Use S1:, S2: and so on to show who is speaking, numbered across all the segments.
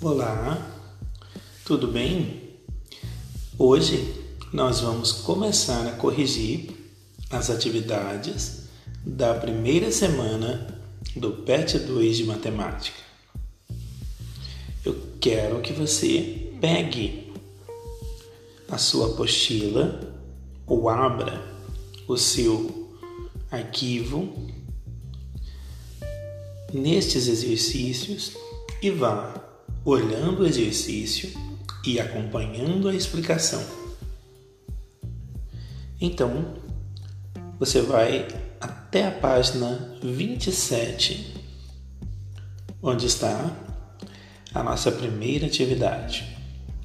S1: Olá, tudo bem? Hoje nós vamos começar a corrigir as atividades da primeira semana do PET 2 de Matemática. Eu quero que você pegue a sua apostila ou abra o seu arquivo nestes exercícios e vá olhando o exercício e acompanhando a explicação. Então, você vai até a página 27, onde está a nossa primeira atividade.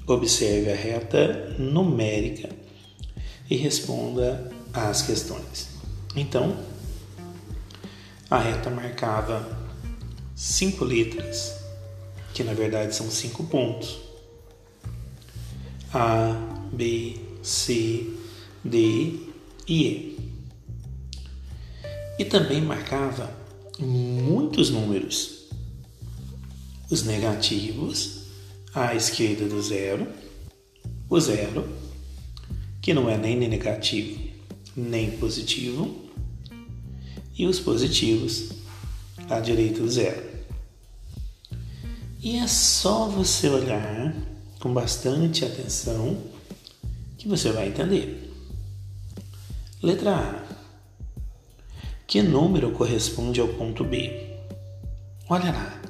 S1: Observe a reta numérica e responda às questões. Então, a reta marcava cinco letras que na verdade são cinco pontos: A, B, C, D e E. E também marcava muitos números. Os negativos à esquerda do zero, o zero, que não é nem negativo nem positivo, e os positivos à direita do zero. E é só você olhar com bastante atenção que você vai entender. Letra A. Que número corresponde ao ponto B? Olha lá.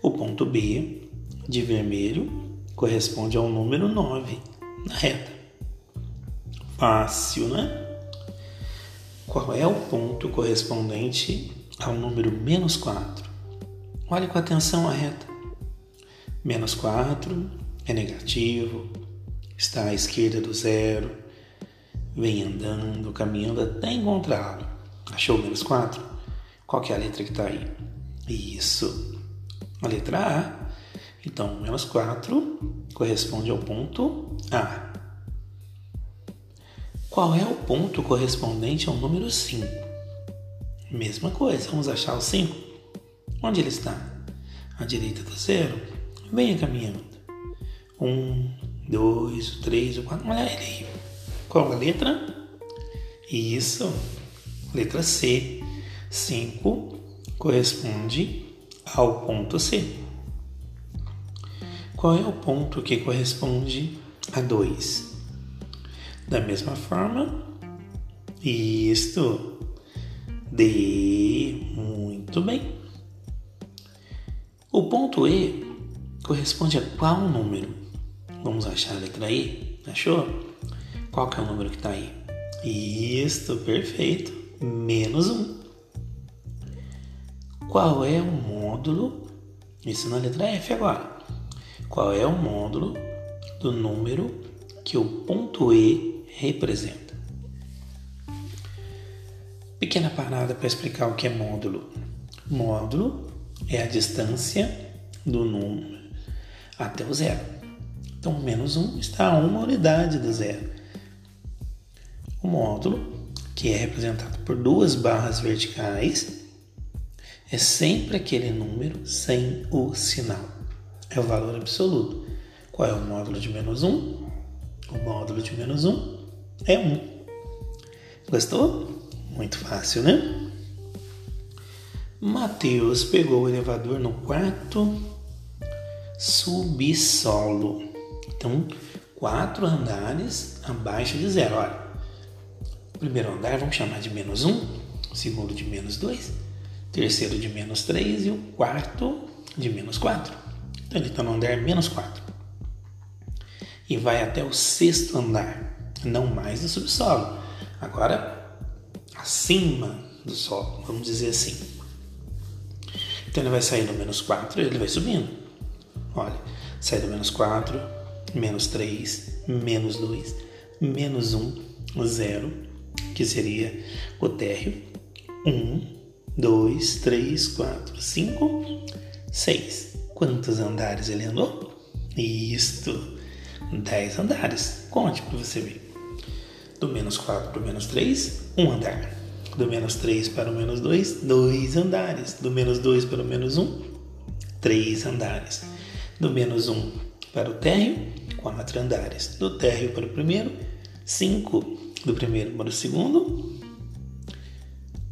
S1: O ponto B de vermelho corresponde ao número 9 na reta. Fácil, né? Qual é o ponto correspondente ao número menos 4? Olhe com atenção a reta. Menos 4 é negativo, está à esquerda do zero, vem andando, caminhando até encontrá-lo. Achou menos 4? Qual que é a letra que está aí? Isso, a letra A. Então, menos 4 corresponde ao ponto A. Qual é o ponto correspondente ao número 5? Mesma coisa, vamos achar o 5. Onde ele está? À direita do zero. Venha caminhando. Um, dois, três, quatro. Olha ele. Qual a letra? Isso. Letra C. 5 corresponde ao ponto C. Qual é o ponto que corresponde a 2? Da mesma forma, isto. D. Muito bem. O ponto E corresponde a qual número? Vamos achar a letra E? Achou? Qual que é o número que está aí? Isto, perfeito. Menos um. Qual é o módulo? Isso na letra F agora. Qual é o módulo do número que o ponto E representa? Pequena parada para explicar o que é módulo. Módulo é a distância do número até o zero. Então, menos 1 está a uma unidade do zero. O módulo, que é representado por duas barras verticais, é sempre aquele número sem o sinal. É o valor absoluto. Qual é o módulo de menos 1? O módulo de menos 1 é 1. Gostou? Muito fácil, né? Mateus pegou o elevador no quarto subsolo. Então, quatro andares abaixo de zero. Olha, primeiro andar vamos chamar de menos um, segundo de menos dois, terceiro de menos três e o quarto de menos quatro. Então, ele está no andar menos quatro. E vai até o sexto andar, não mais no subsolo. Agora, acima do solo, vamos dizer assim. Então ele vai sair do menos 4 e ele vai subindo. Olha, sai do menos 4, menos 3, menos 2, menos 1, 0, que seria o térreo. 1, 2, 3, 4, 5, 6. Quantos andares ele andou? Isto, 10 andares. Conte para você ver. Do menos 4 para o menos 3, um andar. Do menos 3 para o menos 2, dois andares. Do menos 2 para o menos 1, três andares. Do menos 1 para o térreo, 4 andares. Do térreo para o primeiro, 5 do primeiro para o segundo,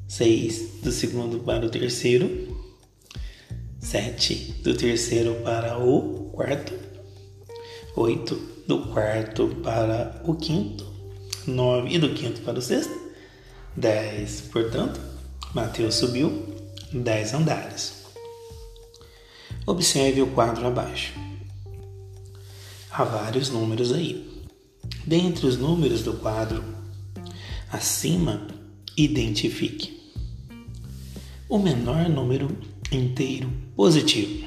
S1: 6 do segundo para o terceiro, 7 do terceiro para o quarto, 8 do quarto para o quinto, 9 e do quinto para o sexto, 10. Portanto, Mateus subiu 10 andares. Observe o quadro abaixo. Há vários números aí. Dentre os números do quadro acima, identifique o menor número inteiro positivo.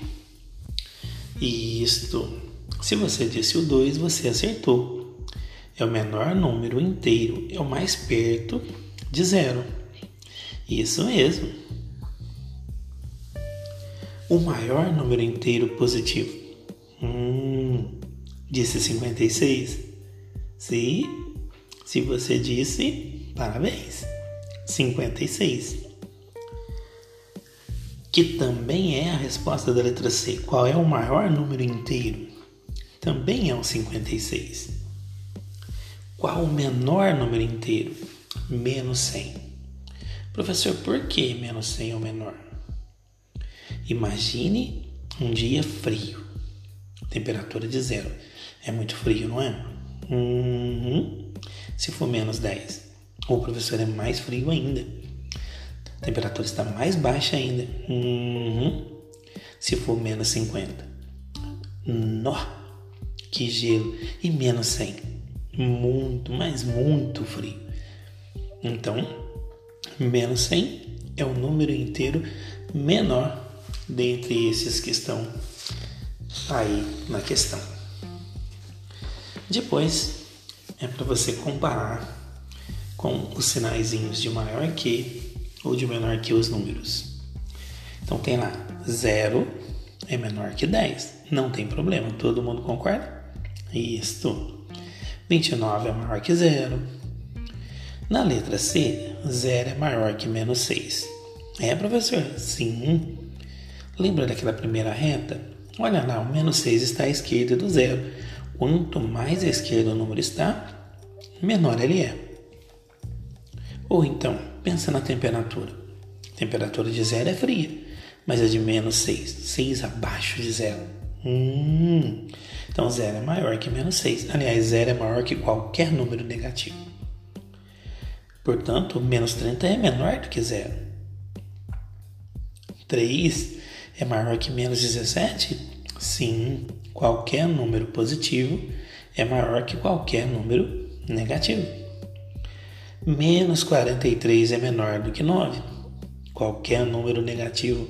S1: E isto, se você disse o 2, você acertou. É o menor número inteiro, é o mais perto de zero. Isso mesmo. O maior número inteiro positivo. Hum, disse 56. Se, se você disse, parabéns. 56 que também é a resposta da letra C. Qual é o maior número inteiro? Também é o 56. Qual o menor número inteiro? Menos 100. Professor, por que menos 100 é o menor? Imagine um dia frio, temperatura de zero. É muito frio, não é? Uhum. Se for menos 10, o professor é mais frio ainda. A temperatura está mais baixa ainda. Uhum. Se for menos 50. Nó! Que gelo! E menos 100. Muito, mas muito frio. Então, menos 100 é o número inteiro menor dentre esses que estão aí na questão. Depois, é para você comparar com os sinaizinhos de maior que ou de menor que os números. Então tem lá 0 é menor que 10. Não tem problema, todo mundo concorda? Isto. 29 é maior que 0. Na letra C, 0 é maior que menos 6. É, professor? Sim. Lembra daquela primeira reta? Olha lá, o menos 6 está à esquerda do zero. Quanto mais à esquerda o número está, menor ele é. Ou então, Pensa na temperatura. A temperatura de zero é fria, mas é de menos 6. 6 abaixo de zero. Hum, então zero é maior que menos 6. Aliás, zero é maior que qualquer número negativo. Portanto, menos 30 é menor do que zero. 3 é maior que menos 17? Sim, qualquer número positivo é maior que qualquer número negativo. Menos 43 é menor do que 9. Qualquer número negativo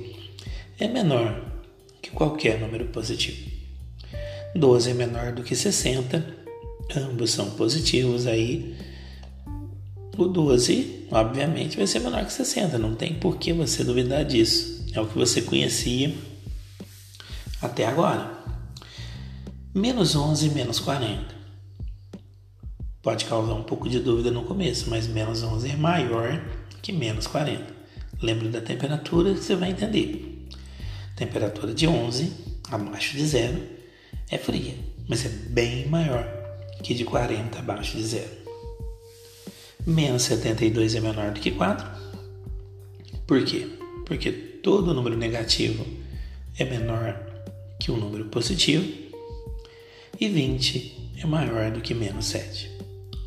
S1: é menor que qualquer número positivo. 12 é menor do que 60. Ambos são positivos aí. O 12, obviamente, vai ser menor que 60. Não tem por que você duvidar disso. É o que você conhecia até agora. Menos 11 menos 40 pode causar um pouco de dúvida no começo, mas menos 11 é maior que menos 40. Lembra da temperatura que você vai entender. Temperatura de 11 abaixo de zero é fria, mas é bem maior que de 40 abaixo de zero. Menos 72 é menor do que 4. Por quê? Porque todo número negativo é menor que um número positivo e 20 é maior do que menos 7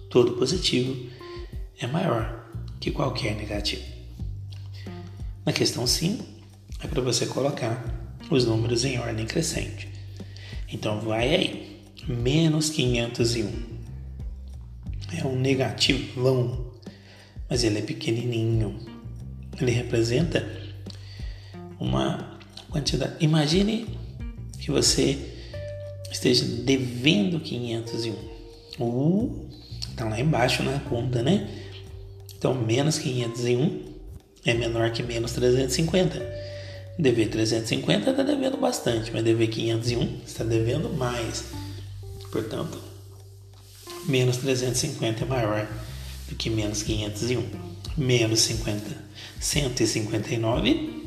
S1: todo positivo é maior que qualquer negativo. Na questão 5, é para você colocar os números em ordem crescente. Então vai aí, menos 501. É um negativão, mas ele é pequenininho. Ele representa uma quantidade. Imagine que você esteja devendo 501. Uh, Tá lá embaixo na conta, né? Então, menos 501 é menor que menos 350. Dever 350 está devendo bastante, mas dever 501 está devendo mais. Portanto, menos 350 é maior do que menos 501. Menos 50, 159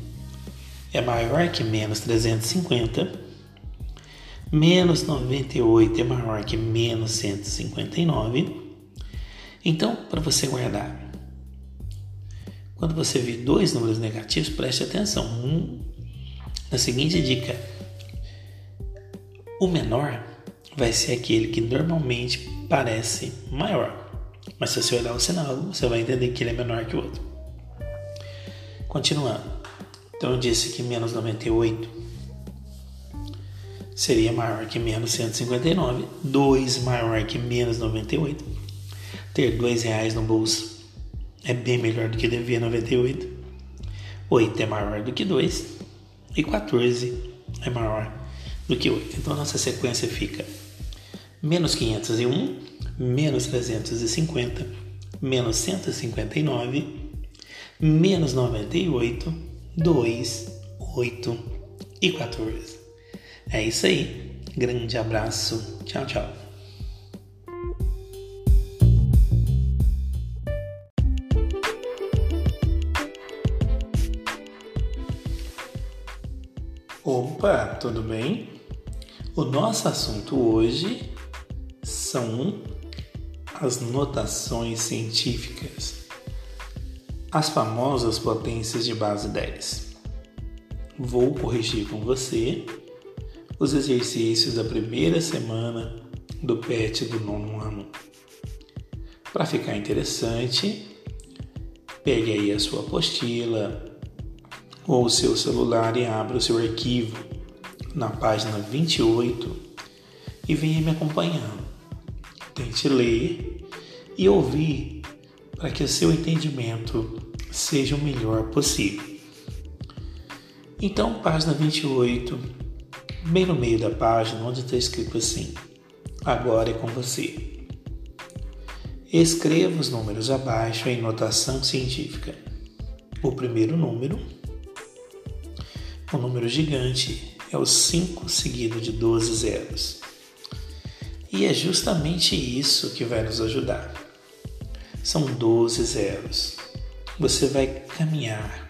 S1: é maior que menos 350. Menos 98 é maior que menos 159. Então, para você guardar, quando você vir dois números negativos, preste atenção. Um, na seguinte dica: o menor vai ser aquele que normalmente parece maior. Mas se você olhar o sinal, você vai entender que ele é menor que o outro. Continuando. Então eu disse que menos 98 seria maior que menos 159, 2 maior que menos 98. Ter dois reais no bolso é bem melhor do que dever 98. 8 é maior do que 2 e 14 é maior do que 8. Então nossa sequência fica menos 501, menos 350, menos 159, menos 98, 2, 8 e 14. É isso aí. Grande abraço. Tchau, tchau. Opa, tudo bem? O nosso assunto hoje são as notações científicas, as famosas potências de base 10. Vou corrigir com você os exercícios da primeira semana do PET do nono ano. Para ficar interessante, pegue aí a sua apostila ou o seu celular e abra o seu arquivo na página 28 e venha me acompanhando. Tente ler e ouvir para que o seu entendimento seja o melhor possível. Então, página 28, bem no meio da página onde está escrito assim: Agora é com você. Escreva os números abaixo em notação científica. O primeiro número, o número gigante, é o 5 seguido de 12 zeros. E é justamente isso que vai nos ajudar. São 12 zeros. Você vai caminhar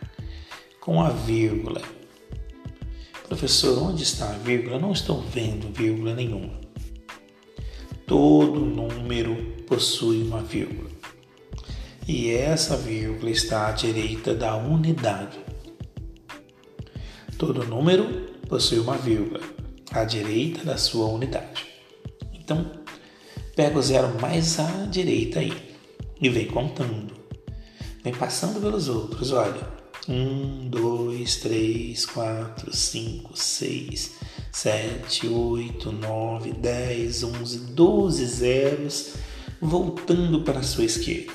S1: com a vírgula Professor, onde está a vírgula? Não estou vendo vírgula nenhuma. Todo número possui uma vírgula. E essa vírgula está à direita da unidade. Todo número possui uma vírgula à direita da sua unidade. Então, pega o zero mais à direita aí e vem contando. Vem passando pelos outros, olha. Um, dois, três, quatro, cinco, seis, sete, oito, nove, dez, onze, doze zeros, voltando para a sua esquerda.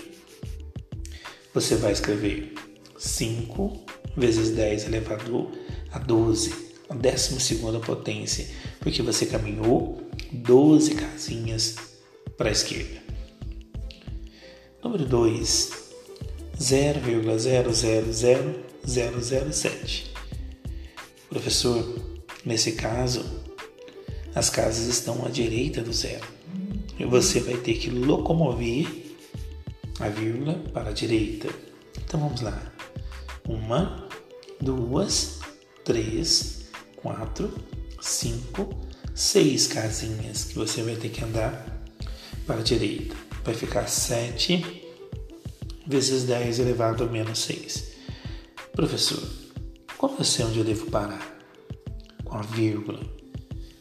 S1: Você vai escrever 5 vezes 10 elevado a 12, a décima segunda potência, porque você caminhou 12 casinhas para a esquerda. Número 2, 0,000007. Professor, nesse caso, as casas estão à direita do zero. E você vai ter que locomover a vírgula para a direita. Então vamos lá. Uma, duas, três, quatro, cinco, seis casinhas que você vai ter que andar para a direita. Vai ficar sete vezes 10 elevado a menos 6. Professor, como eu sei onde eu devo parar? Com a vírgula.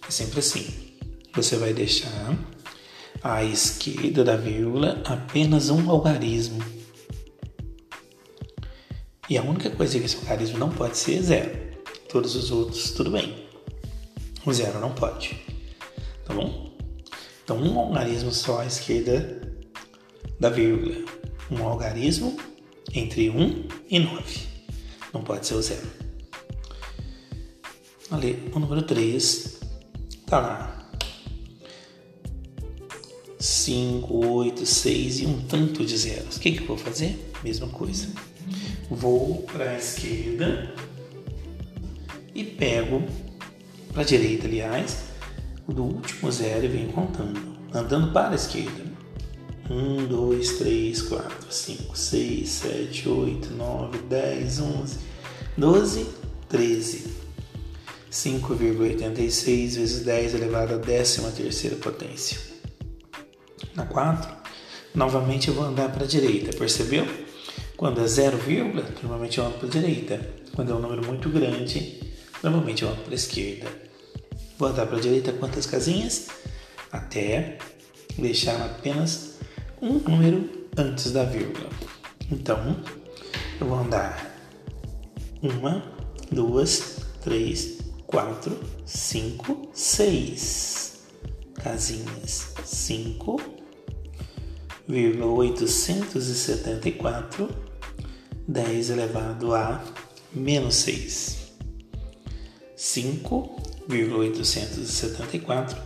S1: É sempre assim. Você vai deixar à esquerda da vírgula apenas um algarismo. E a única coisa que esse algarismo não pode ser é zero. Todos os outros, tudo bem. O zero não pode. Tá bom? Então, um algarismo só à esquerda da vírgula um algarismo entre 1 e 9. Não pode ser o zero. Ali, o número 3 tá lá. 5, 8, 6 e um tanto de zeros. O que, que eu vou fazer? Mesma coisa. Vou para a esquerda e pego para a direita, aliás, do último zero e venho contando, andando para a esquerda. 1, 2, 3, 4, 5, 6, 7, 8, 9, 10, 11, 12, 13. 5,86 vezes 10 elevado a 13 terceira potência. Na 4, novamente eu vou andar para a direita, percebeu? Quando é 0, normalmente eu ando para a direita. Quando é um número muito grande, normalmente eu ando para a esquerda. Vou andar para a direita quantas casinhas? Até deixar apenas um número antes da vírgula. Então, eu vou andar uma, duas, três, quatro, cinco, seis casinhas. Cinco, vírgula oitocentos e setenta e quatro, dez elevado a menos seis. Cinco, vírgula oitocentos e setenta e quatro,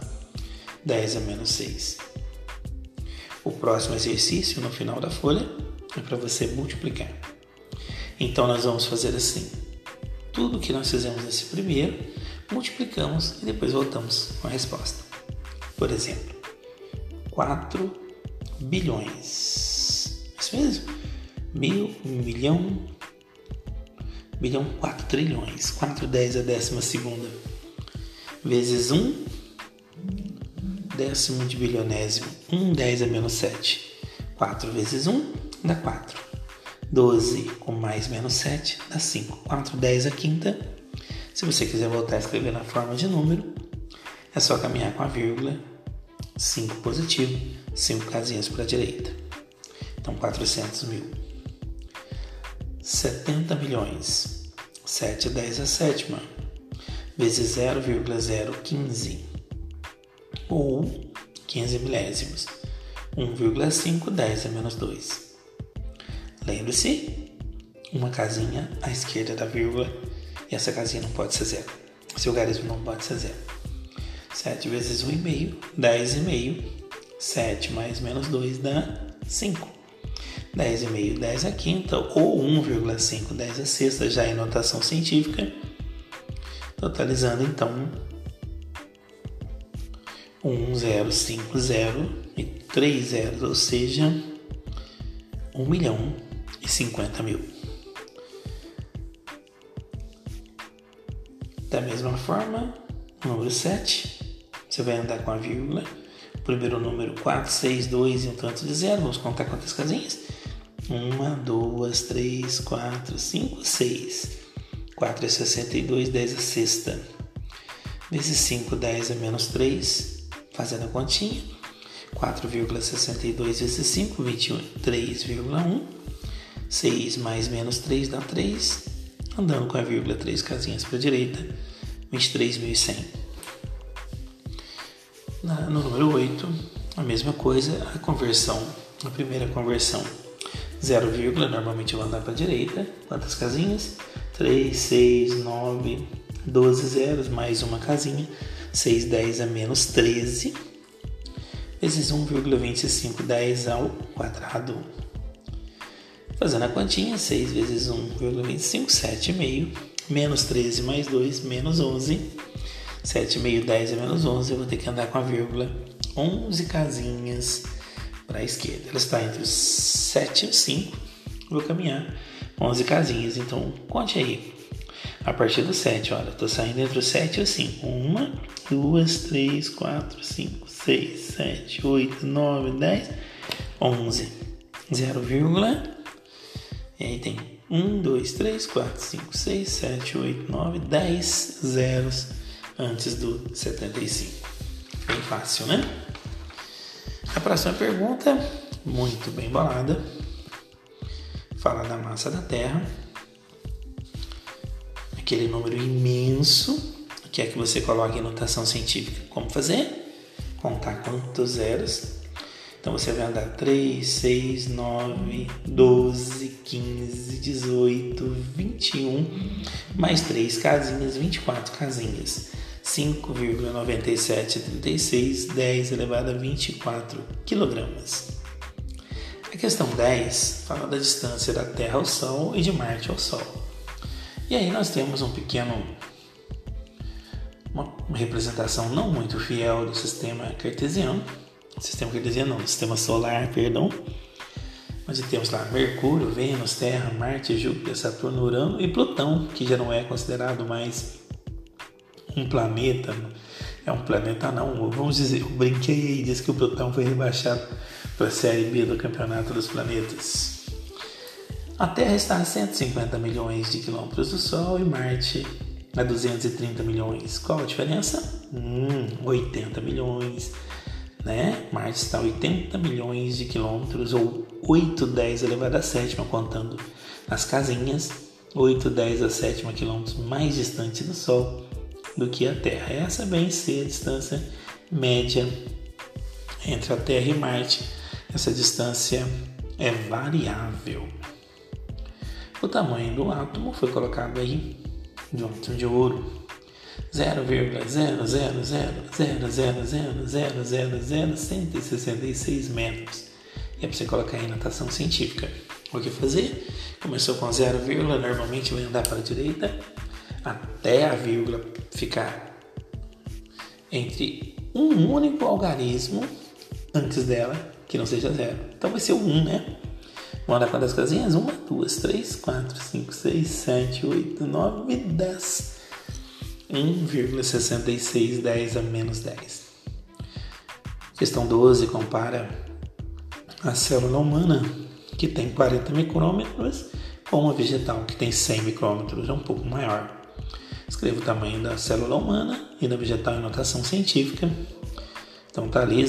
S1: dez a menos seis. O próximo exercício no final da folha é para você multiplicar. Então nós vamos fazer assim. Tudo que nós fizemos nesse primeiro, multiplicamos e depois voltamos com a resposta. Por exemplo, 4 bilhões. Isso mesmo? Mil, um milhão, bilhão, 4 trilhões. 4 10 a décima segunda. Vezes 1, décimo de bilionésimo. 1 10 a menos 7. 4 vezes 1 dá 4. 12 com mais menos 7 dá 5. 4, 10 a quinta. Se você quiser voltar a escrever na forma de número, é só caminhar com a vírgula. 5 positivo, 5 casinhas para a direita. Então, 400 mil. 70 milhões. 7, 10 a sétima. Vezes 0,015. Ou 15 milésimos. 1,5, 10 a menos 2. Lembre-se, uma casinha à esquerda da vírgula e essa casinha não pode ser zero. Esse logaritmo não pode ser zero. 7 vezes 1,5, 10,5. 7 mais menos 2 dá 5. 10,5, 10 a quinta, ou 1,5, 10 a sexta, já em notação científica. Totalizando então 1, 0, 5, 0 e 3 zeros, ou seja, 1 milhão e 50 mil. Da mesma forma, número 7, você vai andar com a vírgula. Primeiro número 4, 6, 2 e um tanto de zero. Vamos contar quantas casinhas? 1, 2, 3, 4, 5, 6. 4 é 62, 10 é sexta. Vezes 5, 10 é menos 3. Fazendo a continha. 4,62 vezes 5, 21, 3,1. 6 mais menos 3 dá 3. Andando com a vírgula 3 casinhas para a direita, 23.100. No número 8, a mesma coisa, a conversão, a primeira conversão, 0, normalmente eu vou andar para a direita. Quantas casinhas? 3, 6, 9, 12 zeros, mais uma casinha. 6, 10 a menos 13, vezes 1,25, 10 ao quadrado. Fazendo a continha, 6 vezes 1,25, 7,5, menos 13 mais 2, menos 11. 7,5, 10 é menos 11, eu vou ter que andar com a vírgula 11 casinhas para a esquerda. Ela está entre os 7 e os 5, vou caminhar 11 casinhas, então conte aí. A partir do 7, olha, estou saindo entre os 7 e os 5. 1, 2, 3, 4, 5, 6, 7, 8, 9, 10, 11. 0, e aí tem 1, 2, 3, 4, 5, 6, 7, 8, 9, 10 zeros antes do 75. Bem fácil, né? A próxima pergunta, muito bem bolada, fala da massa da Terra. Aquele número imenso que é que você coloca em notação científica. Como fazer? Contar quantos zeros então você vai andar 3, 6, 9, 12, 15, 18, 21, mais 3 casinhas, 24 casinhas. 5,9736, 10 elevado a 24 quilogramas. A questão 10 fala da distância da Terra ao Sol e de Marte ao Sol. E aí nós temos um pequeno uma representação não muito fiel do sistema cartesiano, sistema cartesiano não, sistema solar, perdão, onde temos lá Mercúrio, Vênus, Terra, Marte, Júpiter, Saturno, Urano e Plutão, que já não é considerado mais um planeta, é um planeta não, vamos dizer, eu brinquei aí, disse que o Plutão foi rebaixado para a Série B do Campeonato dos Planetas. A Terra está a 150 milhões de quilômetros do Sol e Marte a 230 milhões. Qual a diferença? Hum, 80 milhões, né? Marte está a 80 milhões de quilômetros ou 8, 10 elevado a sétima, contando as casinhas, 8, 10 a sétima quilômetros mais distante do Sol do que a Terra. Essa bem ser a distância média entre a Terra e Marte. Essa distância é variável. O tamanho do átomo foi colocado aí de um átomo de ouro. 0,0000000000166 metros. E é para você colocar aí notação científica. O que fazer? Começou com 0, normalmente vai andar para a direita até a vírgula ficar entre um único algarismo antes dela, que não seja zero. Então vai ser o 1, né? Vamos andar quantas casinhas? 1, 2, 3, 4, 5, 6, 7, 8, 9, 10. 1,66, 10 a menos 10. Questão 12 compara a célula humana, que tem 40 micrômetros, com a vegetal, que tem 100 micrômetros, é um pouco maior. Escreva o tamanho da célula humana e da vegetal em notação científica. Então tá ali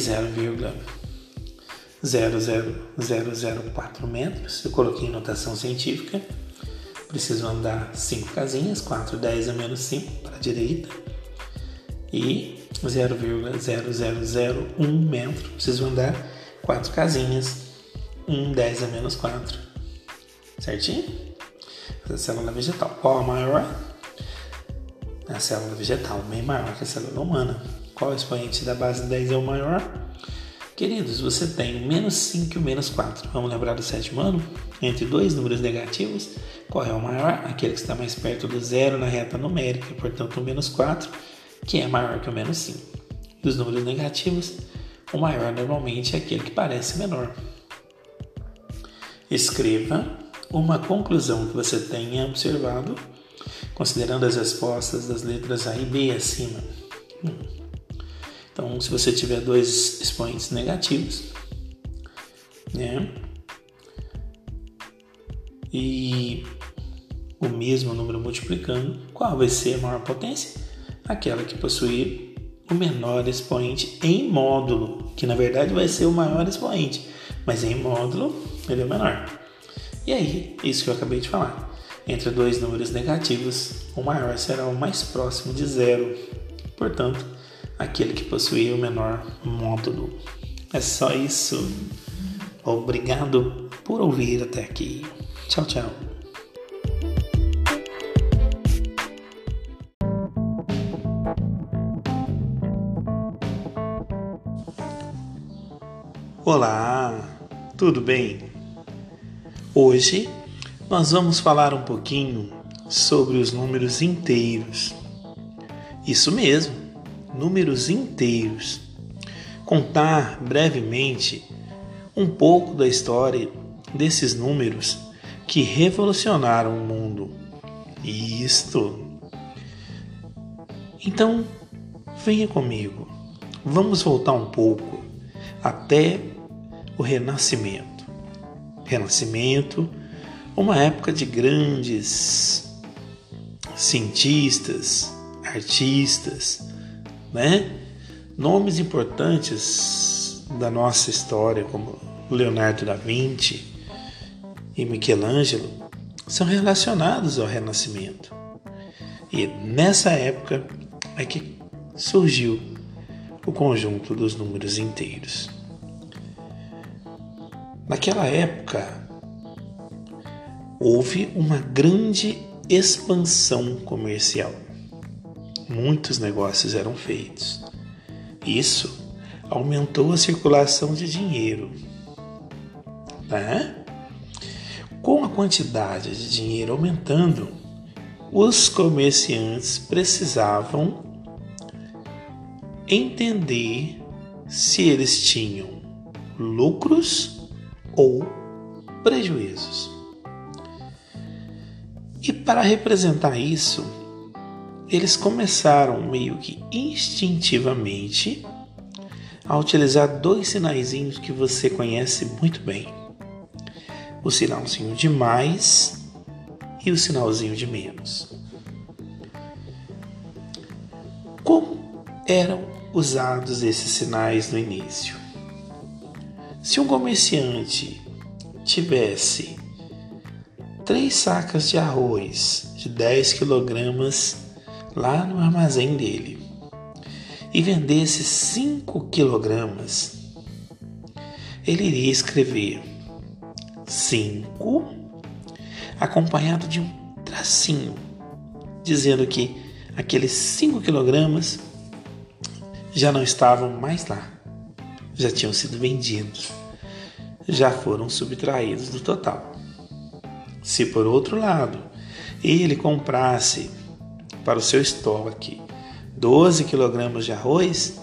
S1: 0,00004 metros. Eu coloquei em notação científica. Preciso andar 5 casinhas, 4, 10 a menos 5 para a direita. E 0,0001 metro. Preciso andar 4 casinhas, 1, 10 a menos 4. Certinho? Essa célula vegetal. Qual a maior? A célula vegetal, bem maior que a célula humana. Qual expoente da base 10 é o maior? Queridos, você tem o menos 5 e o menos 4. Vamos lembrar do sétimo ano? Entre dois números negativos, qual é o maior? Aquele que está mais perto do zero na reta numérica, portanto, o menos 4, que é maior que o menos 5. Dos números negativos, o maior normalmente é aquele que parece menor. Escreva uma conclusão que você tenha observado, considerando as respostas das letras A e B acima. Hum. Então, se você tiver dois expoentes negativos, né? E o mesmo número multiplicando, qual vai ser a maior potência? Aquela que possui o menor expoente em módulo, que na verdade vai ser o maior expoente, mas em módulo ele é menor. E aí, isso que eu acabei de falar. Entre dois números negativos, o maior será o mais próximo de zero. Portanto, aquele que possuía o menor módulo. É só isso. Obrigado por ouvir até aqui. Tchau, tchau. Olá, tudo bem? Hoje nós vamos falar um pouquinho sobre os números inteiros. Isso mesmo, números inteiros, contar brevemente um pouco da história desses números que revolucionaram o mundo. Isto. Então, venha comigo. Vamos voltar um pouco até o Renascimento. Renascimento, uma época de grandes cientistas, artistas, né? Nomes importantes da nossa história, como Leonardo da Vinci e Michelangelo, são relacionados ao Renascimento. E nessa época é que surgiu o conjunto dos números inteiros. Naquela época, houve uma grande expansão comercial muitos negócios eram feitos. Isso aumentou a circulação de dinheiro. Né? Com a quantidade de dinheiro aumentando, os comerciantes precisavam entender se eles tinham lucros ou prejuízos. E para representar isso, eles começaram meio que instintivamente a utilizar dois sinaizinhos que você conhece muito bem: o sinalzinho de mais e o sinalzinho de menos. Como eram usados esses sinais no início? Se um comerciante tivesse três sacas de arroz de 10 quilogramas lá no armazém dele e vendesse 5 quilogramas, ele iria escrever 5 acompanhado de um tracinho dizendo que aqueles 5 quilogramas já não estavam mais lá, já tinham sido vendidos, já foram subtraídos do total. Se por outro lado ele comprasse para o seu estoque 12 kg de arroz,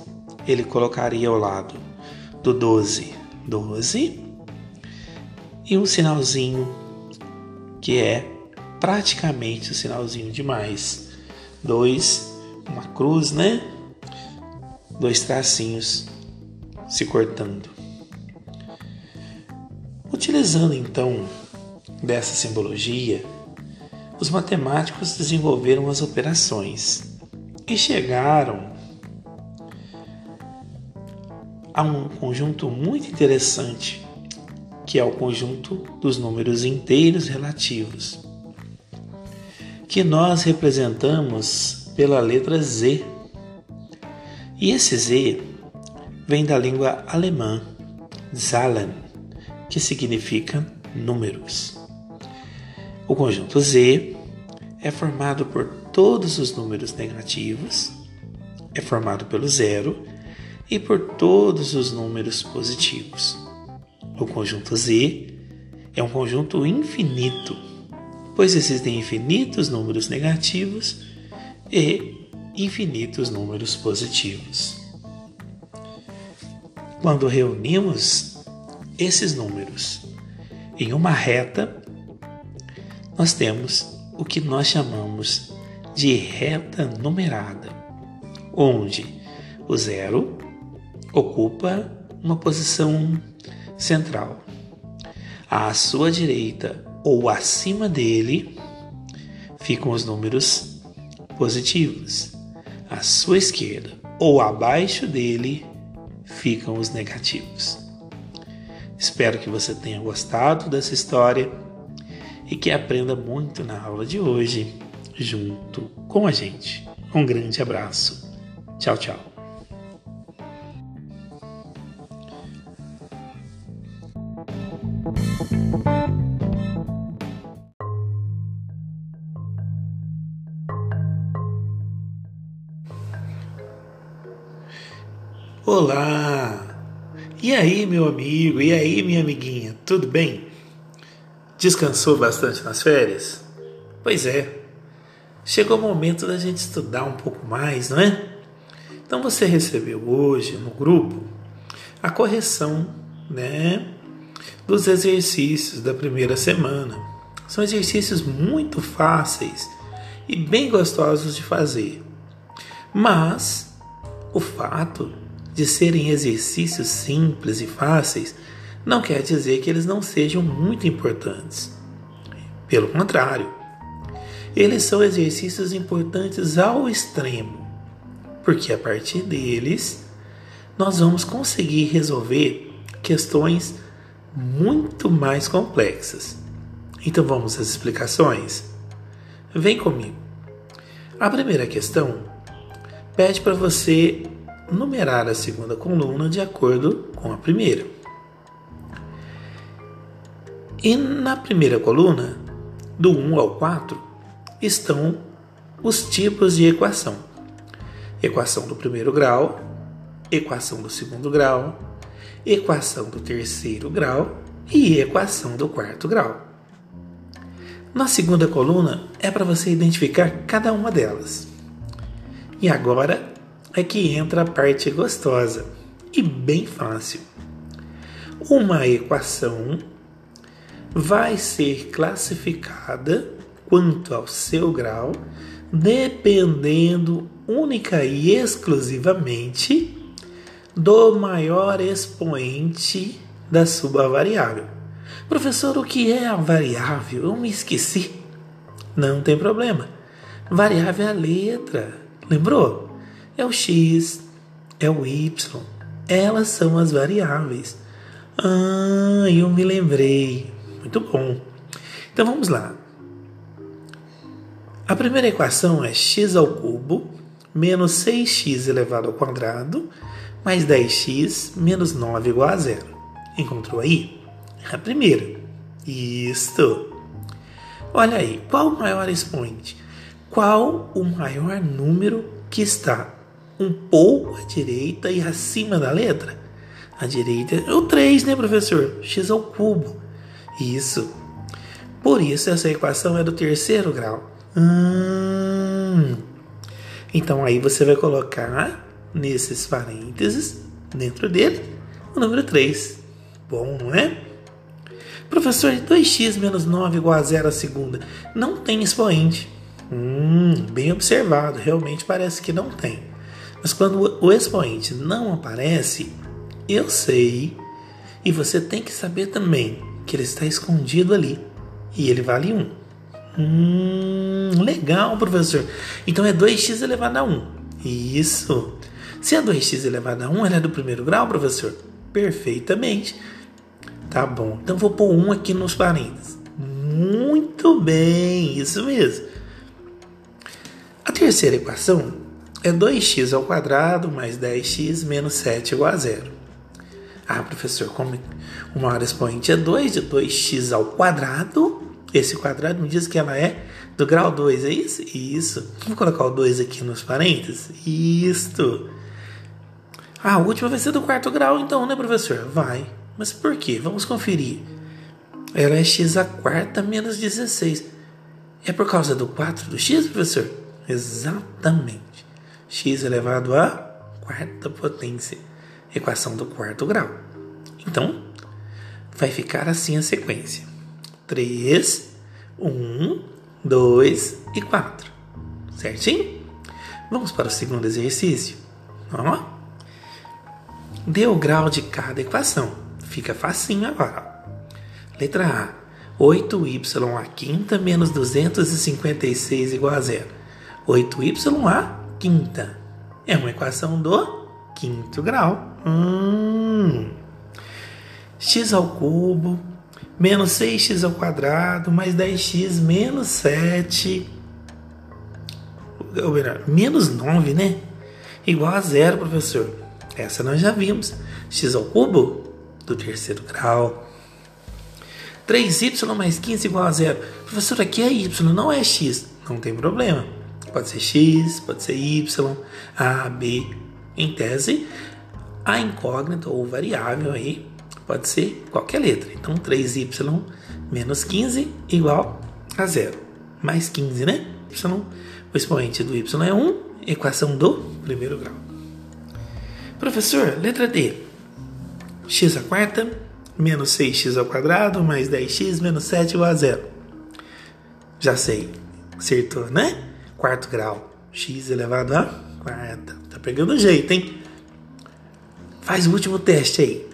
S1: ele colocaria ao lado do 12, 12 e um sinalzinho que é praticamente o sinalzinho de mais. Dois, uma cruz, né? Dois tracinhos se cortando. Utilizando então dessa simbologia, os matemáticos desenvolveram as operações e chegaram a um conjunto muito interessante, que é o conjunto dos números inteiros relativos, que nós representamos pela letra Z. E esse Z vem da língua alemã, Zahlen, que significa números. O conjunto Z é formado por todos os números negativos, é formado pelo zero e por todos os números positivos. O conjunto Z é um conjunto infinito, pois existem infinitos números negativos e infinitos números positivos. Quando reunimos esses números em uma reta, nós temos o que nós chamamos de reta numerada, onde o zero ocupa uma posição central. À sua direita ou acima dele ficam os números positivos. À sua esquerda ou abaixo dele ficam os negativos. Espero que você tenha gostado dessa história e que aprenda muito na aula de hoje junto com a gente. Um grande abraço. Tchau, tchau. Olá! E aí, meu amigo? E aí, minha amiguinha? Tudo bem? Descansou bastante nas férias? Pois é, chegou o momento da gente estudar um pouco mais, não é? Então você recebeu hoje no grupo a correção, né, dos exercícios da primeira semana. São exercícios muito fáceis e bem gostosos de fazer. Mas o fato de serem exercícios simples e fáceis não quer dizer que eles não sejam muito importantes. Pelo contrário, eles são exercícios importantes ao extremo, porque a partir deles nós vamos conseguir resolver questões muito mais complexas. Então vamos às explicações? Vem comigo. A primeira questão pede para você numerar a segunda coluna de acordo com a primeira. E na primeira coluna, do 1 ao 4, estão os tipos de equação: equação do primeiro grau, equação do segundo grau, equação do terceiro grau e equação do quarto grau. Na segunda coluna é para você identificar cada uma delas. E agora é que entra a parte gostosa e bem fácil. Uma equação vai ser classificada quanto ao seu grau dependendo única e exclusivamente do maior expoente da sua variável. Professor, o que é a variável? Eu me esqueci. Não tem problema. Variável é a letra. Lembrou? É o x, é o y. Elas são as variáveis. Ah, eu me lembrei. Muito bom. Então vamos lá. A primeira equação é x ao cubo menos 6x elevado ao quadrado mais 10x menos 9 igual a zero. Encontrou aí? A primeira. Isto. Olha aí, qual o maior expoente? Qual o maior número que está um pouco à direita e acima da letra? A direita é o 3, né, professor? x ao cubo. Isso. Por isso, essa equação é do terceiro grau. Hum. Então, aí você vai colocar nesses parênteses, dentro dele, o número 3. Bom, não é? Professor, 2x menos 9 igual a zero a segunda. Não tem expoente. Hum, bem observado. Realmente parece que não tem. Mas quando o expoente não aparece, eu sei. E você tem que saber também que ele está escondido ali. E ele vale 1. Hum, legal, professor. Então é 2x elevado a 1. Isso. Se é 2x elevado a 1, ela é do primeiro grau, professor? Perfeitamente. Tá bom. Então vou pôr 1 aqui nos parênteses. Muito bem, isso mesmo. A terceira equação é 2x ao quadrado mais 10x menos 7 igual a zero. Ah, professor, como o maior expoente é 2 de 2x ao quadrado, esse quadrado me diz que ela é do grau 2, é isso? Isso. Vamos colocar o 2 aqui nos parênteses? Isto. Ah, a última vai ser do quarto grau, então, né, professor? Vai. Mas por quê? Vamos conferir. Ela é x a quarta menos 16. É por causa do 4 do x, professor? Exatamente. x elevado a quarta potência. Equação do quarto grau. Então, vai ficar assim a sequência: 3, 1, 2 e 4. Certinho? Vamos para o segundo exercício. Ó dê o grau de cada equação. Fica facinho agora. Letra A. 8y a quinta menos 256 igual a zero. 8y a quinta. É uma equação do quinto grau. Hum. x ao cubo menos 6x ao quadrado mais 10x menos 7. Ou melhor, menos 9, né? Igual a zero, professor. Essa nós já vimos. x ao cubo do terceiro grau. 3y mais 15 igual a zero. Professor, aqui é y, não é x. Não tem problema. Pode ser x, pode ser y, a, b. Em tese, a incógnita ou variável aí pode ser qualquer letra. Então, 3y menos 15 igual a zero. Mais 15, né? Y, o expoente do y é 1, equação do primeiro grau. Professor, letra D. x a quarta menos 6x ao quadrado mais 10x menos 7 igual a zero. Já sei. Acertou, né? Quarto grau. x elevado a quarta. Tá pegando jeito, hein? Faz o último teste aí.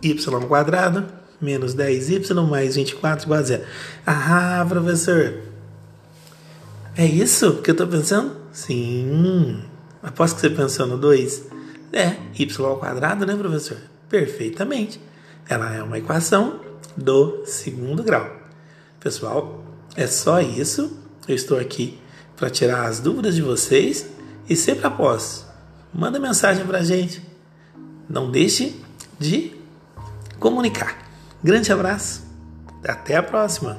S1: y quadrado menos 10y mais 24 igual a zero. Ah, professor. É isso que eu tô pensando? Sim. Aposto que você pensou no 2. É, y ao quadrado, né, professor? Perfeitamente. Ela é uma equação do segundo grau. Pessoal, é só isso. Eu estou aqui para tirar as dúvidas de vocês e sempre após, manda mensagem para a gente. Não deixe de comunicar. Grande abraço. Até a próxima.